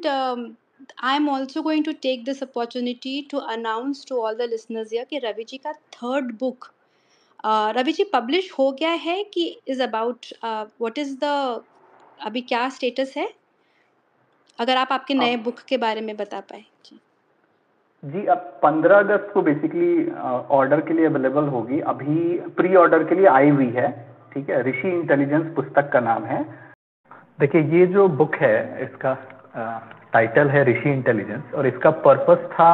And um, I'm also going to take this opportunity to announce to all the listeners here कि रवि जी का third book Ravi ji publish हो गया है कि is about what is the अभी क्या status है? अगर आप आपके नए बुक के बारे में बता पाए। जी। जी अब 15 अगस्त को बेसिकली ऑर्डर के लिए अवेलेबल होगी। अभी प्री ऑर्डर के लिए आई हुई है ठीक है? ऋषि इंटेलिजेंस पुस्तक का नाम है। देखिए ये जो बुक है इसका टाइटल है ऋषि इंटेलिजेंस और इसका पर्पस था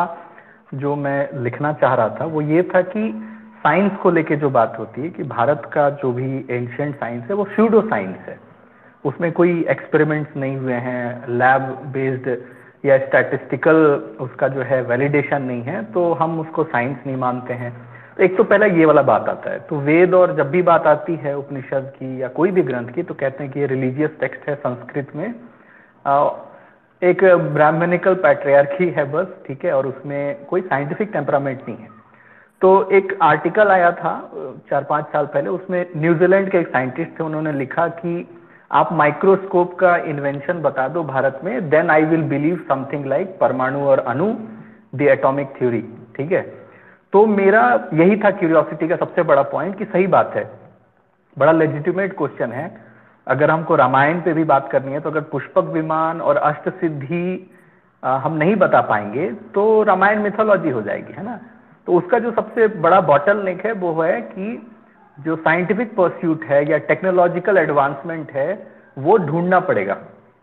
जो मैं लिखना चाह रहा था, वो ये था कि साइंस को लेके जो बात होती है कि भारत का जो भी एंशियंट साइंस है, वो फ्यूडो साइंस है। उसमें कोई एक्सपेरिमेंट्स नहीं हुए हैं लैब बेस्ड या स्टैटिस्टिकल उसका जो है वैलिडेशन नहीं है तो हम उसको साइंस नहीं मानते हैं। तो एक तो पहला ये वाला बात आता है तो वेद और जब भी बात आती है उपनिषद की या कोई भी ग्रंथ की तो कहते हैं कि ये रिलीजियस टेक्स्ट है संस्कृत में एक ब्राह्मणिकल पैट्रियार्की है बस, ठीक है, और उसमें कोई साइंटिफिक टेम्परामेंट नहीं है। तो एक आर्टिकल आया था, चार पाँच साल पहले, उसमें न्यूजीलैंड के एक साइंटिस्ट थे, उन्होंने लिखा कि आप माइक्रोस्कोप का इन्वेंशन बता दो भारत में then I will believe something like परमाणु और अणु द एटॉमिक थ्योरी ठीक है? तो मेरा यही था क्यूरियोसिटी का सबसे बड़ा पॉइंट कि सही बात है। बड़ा लेजिटिमेट क्वेश्चन है। अगर हमको रामायण पे भी बात करनी है तो अगर पुष्पक विमान और अष्ट सिद्धि हम नहीं बता पाएँगे तो रामायण मिथोलॉजी हो जाएगी, है ना? तो उसका जो सबसे बड़ा बॉटल नेक है, वो है कि जो साइंटिफिक परस्यूट है या टेक्नोलॉजिकल एडवांसमेंट है, वो ढूंढना पड़ेगा,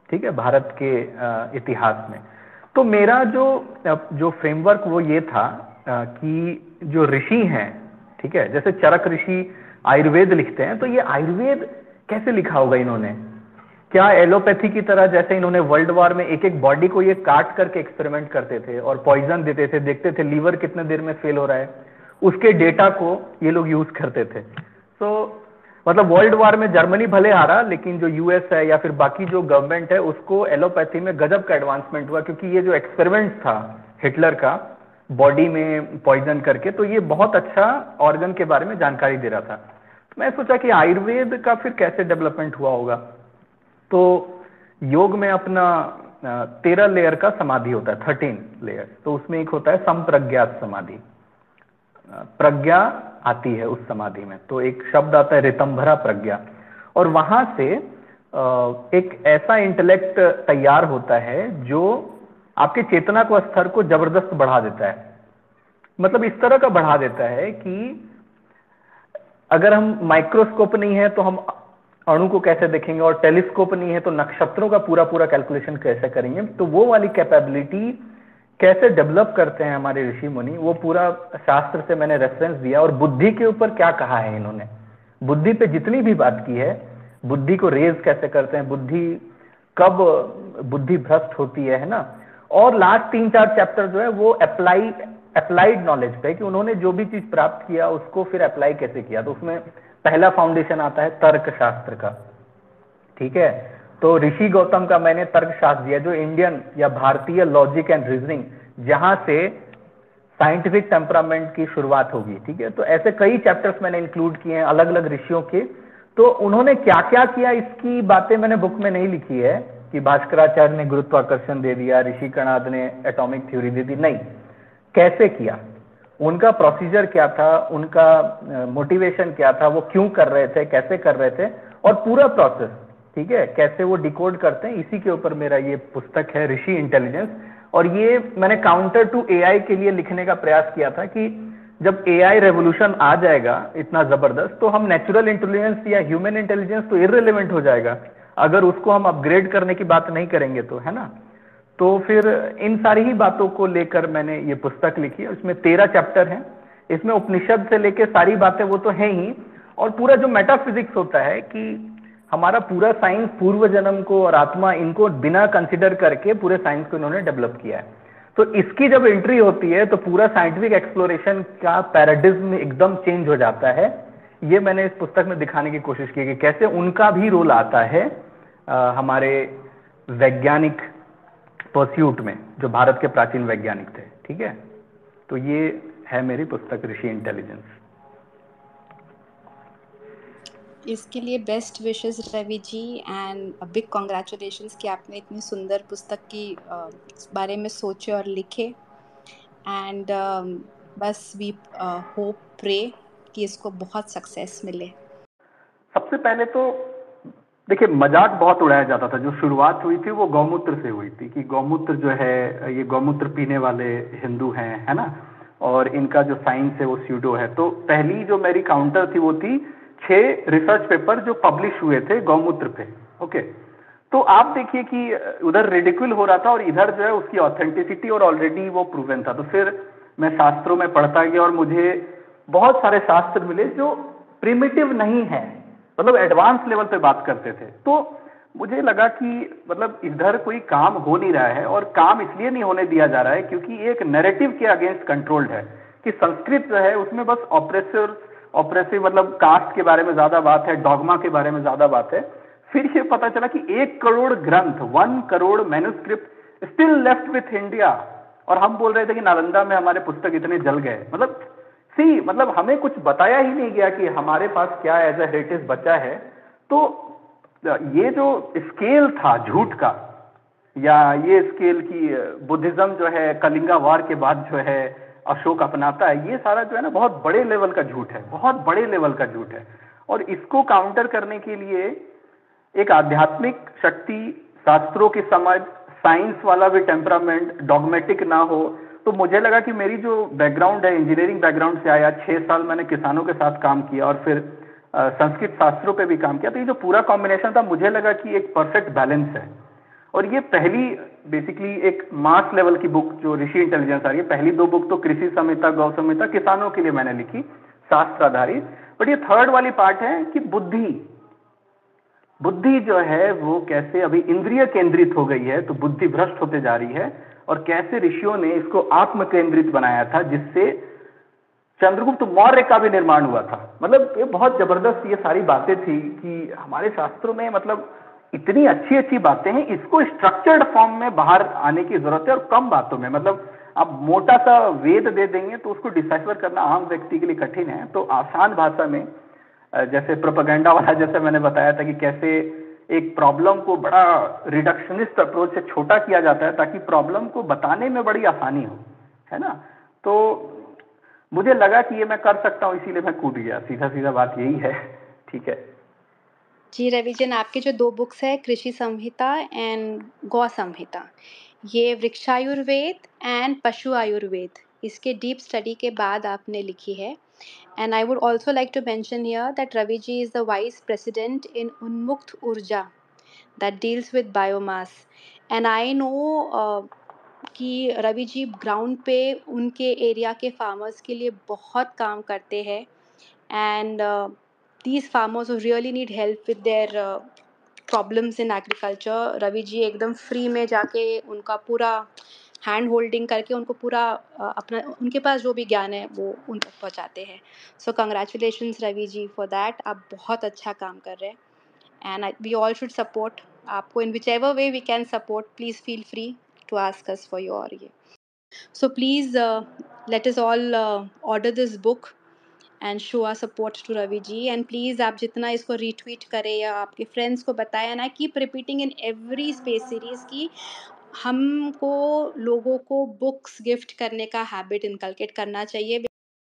ठीक है, भारत के इतिहास में। तो मेरा जो जो फ्रेमवर्क वो ये था कि जो ऋषि हैं, ठीक है, जैसे चरक ऋषि आयुर्वेद लिखते हैं तो ये आयुर्वेद कैसे लिखा होगा इन्होंने? क्या एलोपैथी की तरह जैसे इन्होंने वर्ल्ड वार में एक एक बॉडी को ये काट करके एक्सपेरिमेंट करते थे और पॉइजन देते थे, देखते थे लीवर कितने देर में फेल हो रहा है? उसके डेटा को ये लोग यूज़ करते थे। तो मतलब वर्ल्ड वार में जर्मनी भले हारा, लेकिन जो यूएस है या फिर बाकी जो गवर्नमेंट है, उसको एलोपैथी में गजब का एडवांसमेंट हुआ क्योंकि ये जो एक्सपेरिमेंट था हिटलर का बॉडी में पॉइजन करके तो ये बहुत अच्छा ऑर्गन के बारे में जानकारी दे रहा था। मैं सोचा कि आयुर्वेद का फिर कैसे डेवलपमेंट हुआ होगा? तो योग में अपना तेरह लेयर का समाधि होता है थर्टीन लेयर तो उसमें एक होता है संप्रज्ञात समाधि. प्रज्ञा आती है उस समाधि में. तो एक शब्द आता है रितंभरा प्रज्ञा. और वहाँ से एक ऐसा इंटेलेक्ट तैयार होता है जो आपके चेतना को, स्तर को ज़बरदस्त बढ़ा देता है. मतलब इस तरह का बढ़ा देता है कि अगर हम माइक्रोस्कोप नहीं है तो हम अणु को कैसे देखेंगे और टेलीस्कोप नहीं है तो नक्षत्रों का पूरा पूरा कैलकुलेशन कैसे करेंगे? तो वो वाली कैपेबिलिटी कैसे डेवलप करते हैं हमारे ऋषि मुनि, वो पूरा शास्त्र से मैंने रेफरेंस दिया और बुद्धि के ऊपर क्या कहा है इन्होंने? बुद्धि पे जितनी भी बात की है, बुद्धि को रेज कैसे करते हैं, बुद्धि कब बुद्धि भ्रष्ट होती है है ना? और लास्ट तीन चार चैप्टर जो है, वो अप्लाई अप्लाइड नॉलेज पे कि उन्होंने जो भी चीज़ प्राप्त किया, उसको फिर अप्लाई कैसे किया। तो उसमें पहला फाउंडेशन आता है तर्क शास्त्र का। ठीक है? तो ऋषि गौतम का मैंने तर्क शास्त्र दिया, जो इंडियन या भारतीय लॉजिक एंड रीजनिंग जहाँ से साइंटिफिक टेम्परामेंट की शुरुआत होगी। ठीक है? तो ऐसे कई चैप्टर्स मैंने इंक्लूड किए हैं अलग अलग ऋषियों के। तो उन्होंने क्या क्या किया इसकी बातें मैंने बुक में नहीं लिखी है कि भास्कराचार्य ने गुरुत्वाकर्षण दे दिया ऋषि कणाद ने एटॉमिक थ्योरी दे दी। नहीं। कैसे किया? उनका प्रोसीजर क्या था? उनका मोटिवेशन क्या था? वो क्यों कर रहे थे? कैसे कर रहे थे? और पूरा प्रोसेस ठीक है? कैसे वो डिकोड करते हैं? इसी के ऊपर मेरा ये पुस्तक है, ऋषि इंटेलिजेंस और ये मैंने काउंटर टू एआई के लिए लिखने का प्रयास किया था कि जब एआई रेवोल्यूशन आ जाएगा इतना ज़बरदस्त तो हम नेचुरल इंटेलिजेंस या ह्यूमन इंटेलिजेंस तो इरेलीवेंट हो जाएगा। अगर उसको हम अपग्रेड करने की बात नहीं करेंगे तो है ना? तो फिर इन सारी ही बातों को लेकर मैंने ये पुस्तक लिखी है उसमें तेरह चैप्टर हैं। इसमें उपनिषद से लेकर सारी बातें वो तो हैं ही और पूरा जो मेटाफिजिक्स होता है कि हमारा पूरा साइंस पूर्व जन्म को और आत्मा इनको बिना कंसिडर करके पूरे साइंस को इन्होंने डेवलप किया है। तो इसकी जब एंट्री होती है तो पूरा साइंटिफिक एक्सप्लोरेशन का पैराडिज्म एकदम चेंज हो जाता है। ये मैंने इस पुस्तक में दिखाने की कोशिश की कि कैसे उनका भी रोल आता है आ, हमारे वैज्ञानिक परस्यूट में जो भारत के प्राचीन वैज्ञानिक थे ठीक है? तो ये है मेरी पुस्तक ऋषि इंटेलिजेंस इसके लिए best wishes Ravi ji and big congratulations कि आपने इतनी सुंदर पुस्तक की uh, बारे में सोचे और लिखे। एंड uh, बस वी होप प्रे कि इसको बहुत सक्सेस मिले। सबसे पहले तो देखिए, मज़ाक बहुत उड़ाया जाता था। जो शुरुआत हुई थी, वो गौमूत्र से हुई थी कि गौमूत्र जो है, ये गौमूत्र पीने वाले हिंदू हैं, है ना? और इनका जो साइंस है, वो स्यूडो है। तो पहली जो मेरी काउंटर थी, वो थी छह रिसर्च पेपर जो पब्लिश हुए थे गौमूत्र पे ओके तो आप देखिए कि उधर रेडिकुल हो रहा था और इधर जो है, उसकी ऑथेंटिसिटी और ऑलरेडी वो प्रूवन था। तो फिर मैं शास्त्रों में पढ़ता गया और मुझे बहुत सारे शास्त्र मिले जो प्रिमिटिव नहीं है। मतलब एडवांस लेवल पे बात करते थे। तो मुझे लगा कि मतलब इधर कोई काम हो नहीं रहा है और काम इसलिए नहीं होने दिया जा रहा है क्योंकि एक नैरेटिव के अगेंस्ट कंट्रोल्ड है कि संस्कृत जो है उसमें बस ऑपरेसिव ऑपरेसिव मतलब कास्ट के बारे में ज़्यादा बात है डॉगमा के बारे में ज़्यादा बात है। फिर ये पता चला कि एक करोड़ ग्रंथ one crore manuscript still left with India और हम बोल रहे थे कि नालंदा में हमारे पुस्तक इतने जल गए। मतलब सी मतलब हमें कुछ बताया ही नहीं गया कि हमारे पास क्या एज ए हेरिटेज बचा है। तो ये जो स्केल था झूठ का, या ये स्केल की बुद्धिज्म जो है कलिंगा वार के बाद जो है, अशोक अपनाता है, ये सारा जो है ना बहुत बड़े लेवल का झूठ है, बहुत बड़े लेवल का झूठ है। और इसको काउंटर करने के लिए एक आध्यात्मिक शक्ति, शास्त्रों की समझ साइंस वाला भी टेम्परामेंट डॉगमेटिक ना हो तो मुझे लगा कि मेरी जो बैकग्राउंड है इंजीनियरिंग बैकग्राउंड से आया, छह साल मैंने किसानों के साथ काम किया और फिर संस्कृत शास्त्रों पे भी काम किया। तो ये जो पूरा कॉम्बिनेशन था, मुझे लगा कि एक परफेक्ट बैलेंस है। और ये पहली बेसिकली एक मास लेवल की बुक जो ऋषि इंटेलिजेंस आ रही है, पहली दो बुक तो कृषि संहिता, गौ संहिता, किसानों के लिए मैंने लिखी, शास्त्र आधारित। बट ये थर्ड वाली पार्ट है कि बुद्धि। बुद्धि जो है, वो कैसे अभी इंद्रिय केंद्रित हो गई है तो बुद्धि भ्रष्ट होते जा रही है। और कैसे ऋषियों ने इसको आत्म केंद्रित बनाया था, जिससे चंद्रगुप्त मौर्य का भी निर्माण हुआ था। मतलब ये बहुत ज़बरदस्त ये सारी बातें थी कि हमारे शास्त्रों में मतलब इतनी अच्छी अच्छी बातें हैं, इसको स्ट्रक्चर्ड फॉर्म में बाहर आने की ज़रूरत है और कम बातों में। मतलब आप मोटा सा वेद दे देंगे तो उसको डिसाइफर करना आम व्यक्ति के लिए कठिन है। तो आसान भाषा में जैसे प्रोपागेंडा वाला जैसे मैंने बताया था कि कैसे एक प्रॉब्लम को बड़ा रिडक्शनिस्ट अप्रोच से छोटा किया जाता है ताकि प्रॉब्लम को बताने में बड़ी आसानी हो, है ना? तो मुझे लगा कि ये मैं कर सकता हूँ, इसीलिए मैं कूद गया। सीधा सीधा बात यही है, ठीक है? जी, रविजन, आपके जो दो बुक्स है, कृषि संहिता एंड गौ संहिता, ये वृक्षायुर्वेद एंड पशु आयुर्वेद, इसके डीप स्टडी के बाद आपने लिखी है। And I would also like to mention here that Ravi ji is the vice president in Unmukt Urja that deals with biomass. And I know uh, कि रवि जी ग्राउंड पे उनके एरिया के फार्मर्स के लिए बहुत काम करते हैं and these farmers really need help with their problems in agriculture Ravi ji एकदम फ्री में जाके उनका पूरा हैंड होल्डिंग करके उनको पूरा अपना, उनके पास जो भी ज्ञान है, वो उन तक पहुँचाते हैं। So congratulations Ravi ji for that आप बहुत अच्छा काम कर रहे हैं। And we all should support आपको in whichever way we can support please feel free to ask us for your ये so please let's all order this book and show our support to Ravi ji and please आप जितना इसको retweet करें या आपके friends को बताएँ ना keep repeating in every space series की हमको लोगों को बुक्स गिफ्ट करने का हैबिट इनकलकेट करना चाहिए।